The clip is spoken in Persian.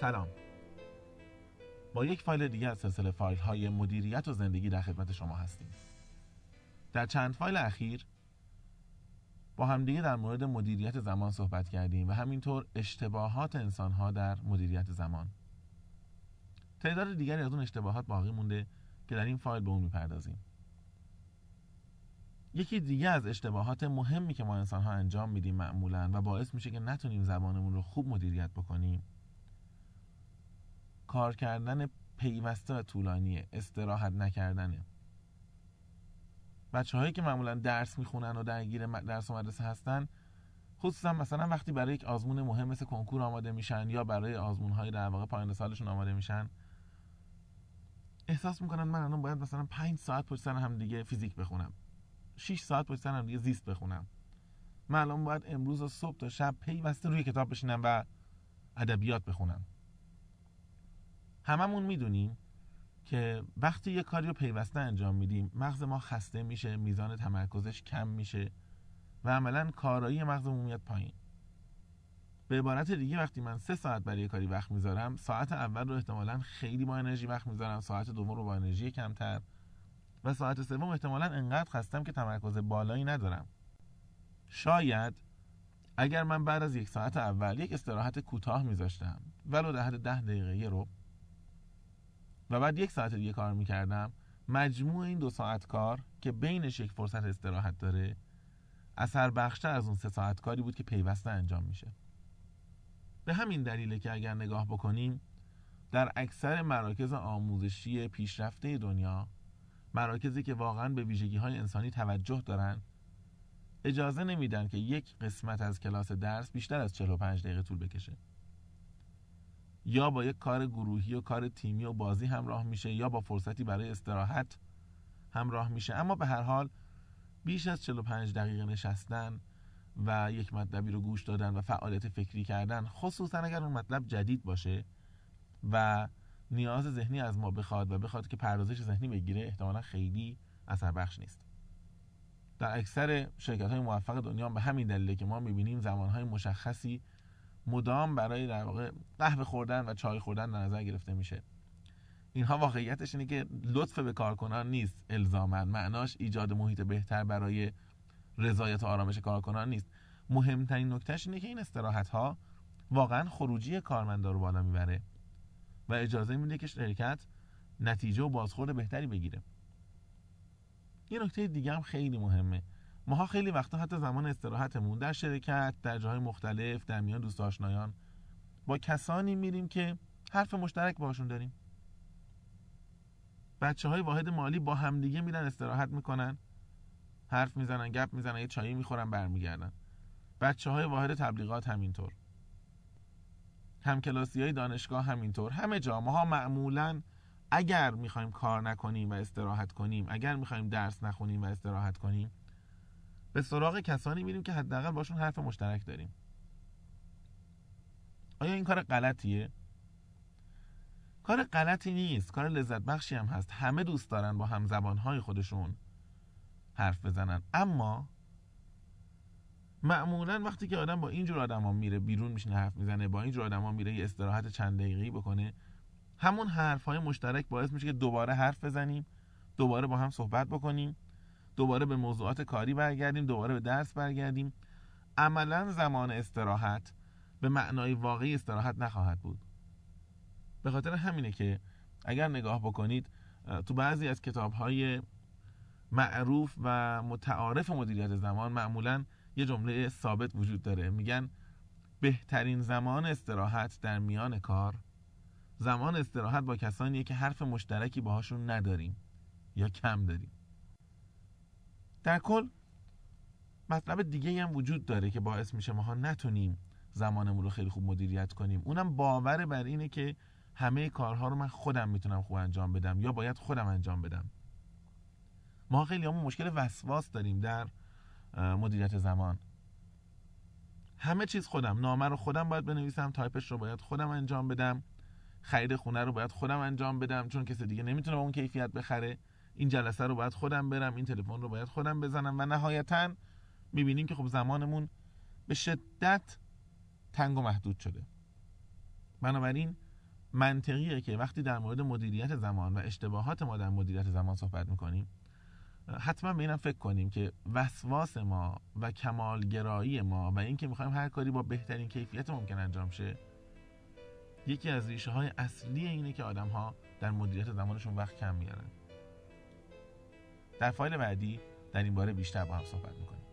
سلام. با یک فایل دیگه از سلسله فایل های مدیریت و زندگی در خدمت شما هستیم. در چند فایل اخیر با همدیگه در مورد مدیریت زمان صحبت کردیم و همینطور اشتباهات انسان ها در مدیریت زمان. تعداد دیگری از اون اشتباهات باقی مونده که در این فایل به اون می‌پردازیم. یکی دیگه از اشتباهات مهمی که ما انسان ها انجام میدیم معمولا و باعث میشه که نتونیم زبانمون رو خوب مدیریت بکنیم کار کردن پیوسته و طولانی استراحت نکردنه. بچه هایی که معمولا درس می‌خونن و درگیر درس و مدرسه هستن خصوصا مثلا وقتی برای یک آزمون مهم مثل کنکور آماده میشن یا برای آزمون های در واقع پایان سالشون آماده میشن احساس می‌کنن من الان باید مثلا 5 ساعت پشت سر هم دیگه فیزیک بخونم. 6 ساعت پشت سر هم دیگه زیست بخونم. من الان باید امروز و صبح تا شب پیوسته روی کتاب بشینم و ادبیات بخونم. هممون می‌دونیم که وقتی یه کاری رو پیوسته انجام میدیم مغز ما خسته میشه میزان تمرکزش کم میشه و عملا کارایی مغزمون میاد پایین. به عبارت دیگه وقتی من سه ساعت برای کاری وقت می‌ذارم ساعت اول رو احتمالا خیلی با انرژی وقت می‌ذارم ساعت دوم رو با انرژی کمتر و ساعت سوم احتمالا انقدر خستم که تمرکز بالایی ندارم. شاید اگر من بعد از یک ساعت اول یک استراحت کوتاه میذاشتم ولو در حد ده دقیقه رو و بعد یک ساعت دیگه کار می‌کردم. مجموع این دو ساعت کار که بینش یک فرصت استراحت داره اثر بخشتر از اون سه ساعت کاری بود که پیوسته انجام میشه. به همین دلیله که اگر نگاه بکنیم در اکثر مراکز آموزشی پیشرفته دنیا مراکزی که واقعا به ویژگی های انسانی توجه دارن اجازه نمیدن که یک قسمت از کلاس درس بیشتر از 45 دقیقه طول بکشه. یا با یک کار گروهی و کار تیمی و بازی همراه میشه یا با فرصتی برای استراحت همراه میشه. اما به هر حال بیش از 45 دقیقه نشستن و یک مطلبی رو گوش دادن و فعالیت فکری کردن خصوصا اگر اون مطلب جدید باشه و نیاز ذهنی از ما بخواد و بخواد که پردازش ذهنی بگیره احتمالا خیلی اثر بخش نیست. در اکثر شرکت های موفق دنیا به همین دلیله که ما می‌بینیم زمان های مشخصی مدام برای در واقع قهوه خوردن و چای خوردن در نظر گرفته میشه. اینها واقعیتش اینه که لطف به کارکنان نیست الزاما. معناش ایجاد محیط بهتر برای رضایت و آرامش کارکنان نیست. مهمترین نکتهش اینه که این استراحت ها واقعا خروجی کارمندا رو بالا می‌بره و اجازه میده که شرکت نتیجه و بازخورد بهتری بگیره. یه نکته دیگه هم خیلی مهمه. ماها خیلی وقتا حتی زمان استراحتمون در شرکت در جاهای مختلف در میان دوست آشنایان با کسانی میریم که حرف مشترک باشون داریم. بچه های واحد مالی با همدیگه میرن استراحت می‌کنن حرف می‌زنن گپ می‌زنن یه چایی می‌خورن برمیگردن. بچه های واحد تبلیغات همینطور. همکلاسی های دانشگاه همینطور. همه جا. ماها معمولا اگر می‌خوایم کار نکنیم و استراحت کنیم اگر می‌خوایم درس نخونیم و استراحت کنیم به سراغ کسانی میریم که حداقل باشون حرف مشترک داریم. آیا این کار غلطیه؟ کار غلطی نیست. کار لذت بخشی هم هست. همه دوست دارن با هم زبانهای خودشون حرف بزنن. اما معمولا وقتی که آدم با اینجور آدم ها میره بیرون میشینه حرف می‌زنه با اینجور آدم ها میره یه استراحت چند دقیقه‌ای بکنه همون حرف های مشترک باعث میشه که دوباره حرف بزنیم دوباره با هم صحبت بکنیم. دوباره به موضوعات کاری برگردیم دوباره به درس برگردیم. عملا زمان استراحت به معنای واقعی استراحت نخواهد بود. به خاطر همینه که اگر نگاه بکنید تو بعضی از کتاب های معروف و متعارف مدیریت زمان معمولا یه جمله ثابت وجود داره. میگن بهترین زمان استراحت در میان کار زمان استراحت با کسانیه که حرف مشترکی باهاشون نداریم یا کم داریم. در کل مطلب دیگه هم وجود داره که باعث میشه ماها نتونیم زمانمون رو خیلی خوب مدیریت کنیم. اونم باور بر اینه که همه کارها رو من خودم می‌تونم خوب انجام بدم یا باید خودم انجام بدم. ما خیلی همون مشکل وسواس داریم در مدیریت زمان. همه چیز خودم نامه رو خودم باید بنویسم تایپش رو باید خودم انجام بدم خرید خونه رو باید خودم انجام بدم چون کسی دیگه نمی‌تونه اون کیفیت بخره. این جلسه رو باید خودم برم این تلفن رو باید خودم بزنم و نهایتا می‌بینیم که خب زمانمون به شدت تنگ و محدود شده. بنابراین منطقیه که وقتی در مورد مدیریت زمان و اشتباهات ما در مدیریت زمان صحبت می‌کنیم حتما به اینم فکر کنیم که وسواس ما و کمالگرایی ما و اینکه می‌خوایم هر کاری با بهترین کیفیت ممکن انجام شه یکی از ریشه های اصلی اینه که آدم ها در مدیریت زمانشون وقت کم میارن در فایل بعدی در این باره بیشتر با هم صحبت می‌کنیم.